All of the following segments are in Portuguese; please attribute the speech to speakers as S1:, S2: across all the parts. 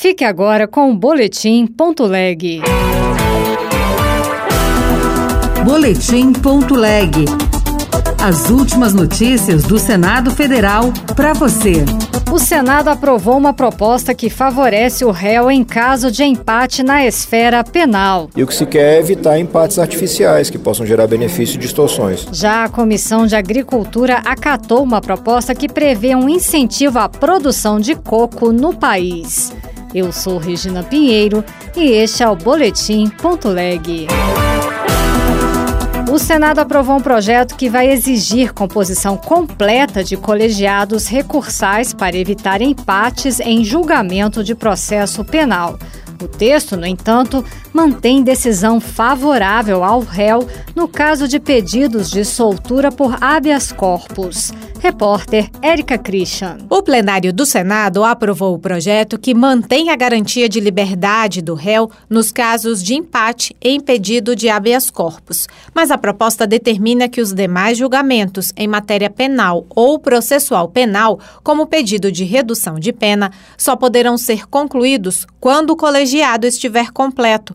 S1: Fique agora com o Boletim Ponto Leg.
S2: Boletim Ponto Leg. As últimas notícias do Senado Federal para você.
S1: O Senado aprovou uma proposta que favorece o réu em caso de empate na esfera penal.
S3: E o que se quer é evitar empates artificiais que possam gerar benefício e distorções.
S1: Já a Comissão de Agricultura acatou uma proposta que prevê um incentivo à produção de coco no país. Eu sou Regina Pinheiro e este é o Boletim Ponto Leg. O Senado aprovou um projeto que vai exigir composição completa de colegiados recursais para evitar empates em julgamento de processo penal. O texto, no entanto, mantém decisão favorável ao réu no caso de pedidos de soltura por habeas corpus. Repórter Érica Christian.
S4: O plenário do Senado aprovou o projeto que mantém a garantia de liberdade do réu nos casos de empate em pedido de habeas corpus. Mas a proposta determina que os demais julgamentos em matéria penal ou processual penal, como pedido de redução de pena, só poderão ser concluídos quando o colegiado estiver completo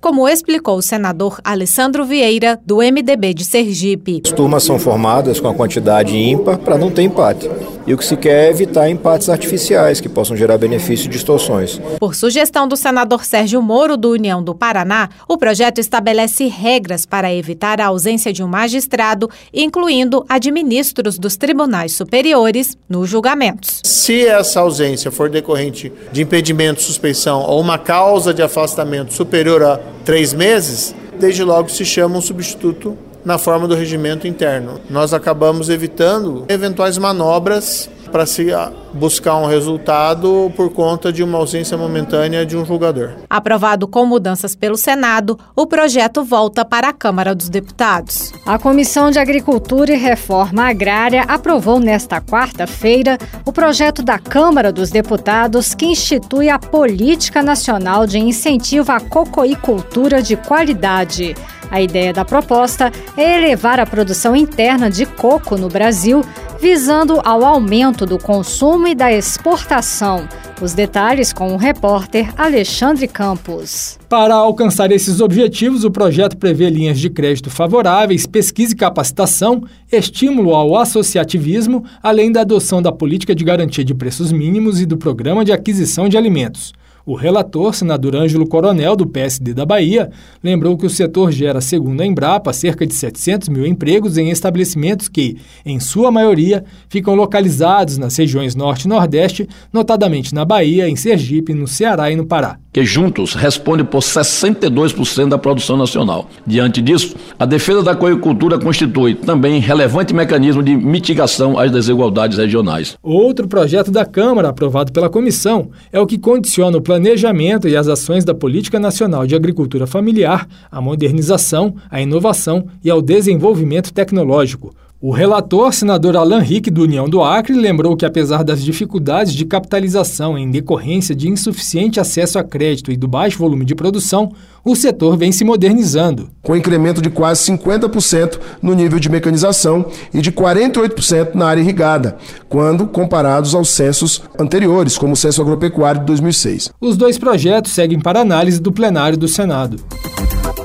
S4: como explicou o senador Alessandro Vieira, do MDB de Sergipe.
S3: As turmas são formadas com a quantidade ímpar para não ter empate. E o que se quer é evitar empates artificiais que possam gerar benefício e distorções.
S4: Por sugestão do senador Sérgio Moro, do União do Paraná, o projeto estabelece regras para evitar a ausência de um magistrado, incluindo administros dos tribunais superiores, nos julgamentos.
S5: Se essa ausência for decorrente de impedimento, suspeição ou uma causa de afastamento superior a três meses, desde logo se chama um substituto na forma do regimento interno. Nós acabamos evitando eventuais manobras para se ah, buscar um resultado por conta de uma ausência momentânea de um julgador.
S4: Aprovado com mudanças pelo Senado, o projeto volta para a Câmara dos Deputados.
S1: A Comissão de Agricultura e Reforma Agrária aprovou nesta quarta-feira o projeto da Câmara dos Deputados que institui a Política Nacional de Incentivo à Cocoicultura de Qualidade. A ideia da proposta é elevar a produção interna de coco no Brasil, visando ao aumento do consumo e da exportação. Os detalhes com o repórter Alexandre Campos.
S6: Para alcançar esses objetivos, o projeto prevê linhas de crédito favoráveis, pesquisa e capacitação, estímulo ao associativismo, além da adoção da política de garantia de preços mínimos e do programa de aquisição de alimentos. O relator, senador Ângelo Coronel, do PSD da Bahia, lembrou que o setor gera, segundo a Embrapa, cerca de 700 mil empregos em estabelecimentos que, em sua maioria, ficam localizados nas regiões Norte e Nordeste, notadamente na Bahia, em Sergipe, no Ceará e no Pará.
S7: Que juntos respondem por 62% da produção nacional. Diante disso, a defesa da coicultura constitui também relevante mecanismo de mitigação às desigualdades regionais.
S6: Outro projeto da Câmara, aprovado pela comissão, é o que condiciona o planejamento e as ações da Política Nacional de Agricultura Familiar, à modernização, à inovação e ao desenvolvimento tecnológico. O relator, senador Alan Rick, do União do Acre, lembrou que, apesar das dificuldades de capitalização em decorrência de insuficiente acesso a crédito e do baixo volume de produção, o setor vem se modernizando.
S8: Com incremento de quase 50% no nível de mecanização e de 48% na área irrigada, quando comparados aos censos anteriores, como o Censo Agropecuário de 2006.
S6: Os dois projetos seguem para análise do plenário do Senado.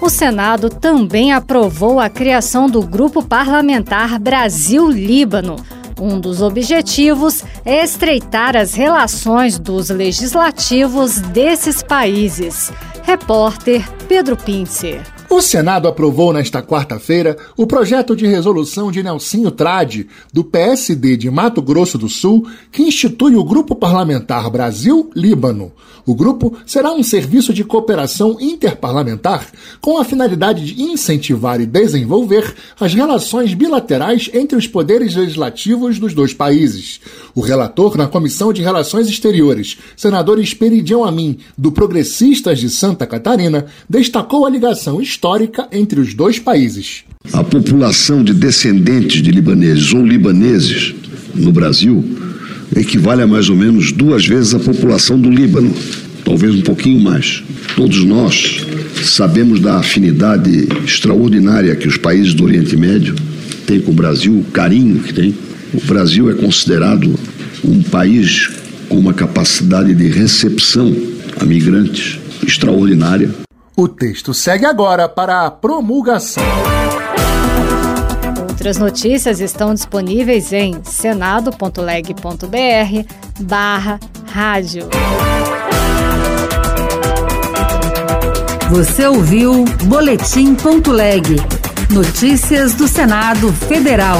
S1: O Senado também aprovou a criação do Grupo Parlamentar Brasil-Líbano. Um dos objetivos é estreitar as relações dos legislativos desses países. Repórter Pedro Pincer.
S9: O Senado aprovou nesta quarta-feira o projeto de resolução de Nelsinho Trade, do PSD de Mato Grosso do Sul, que institui o Grupo Parlamentar Brasil-Líbano. O grupo será um serviço de cooperação interparlamentar com a finalidade de incentivar e desenvolver as relações bilaterais entre os poderes legislativos dos dois países. O relator na Comissão de Relações Exteriores, senador Esperidião Amin, do Progressistas de Santa Catarina, destacou a ligação histórica entre os dois países.
S10: A população de descendentes de libaneses ou libaneses no Brasil equivale a mais ou menos duas vezes a população do Líbano, talvez um pouquinho mais. Todos nós sabemos da afinidade extraordinária que os países do Oriente Médio têm com o Brasil, o carinho que tem. O Brasil é considerado um país com uma capacidade de recepção a migrantes extraordinária.
S9: O texto segue agora para a promulgação.
S1: Outras notícias estão disponíveis em senado.leg.br barra rádio.
S2: Você ouviu Boletim.leg. Notícias do Senado Federal.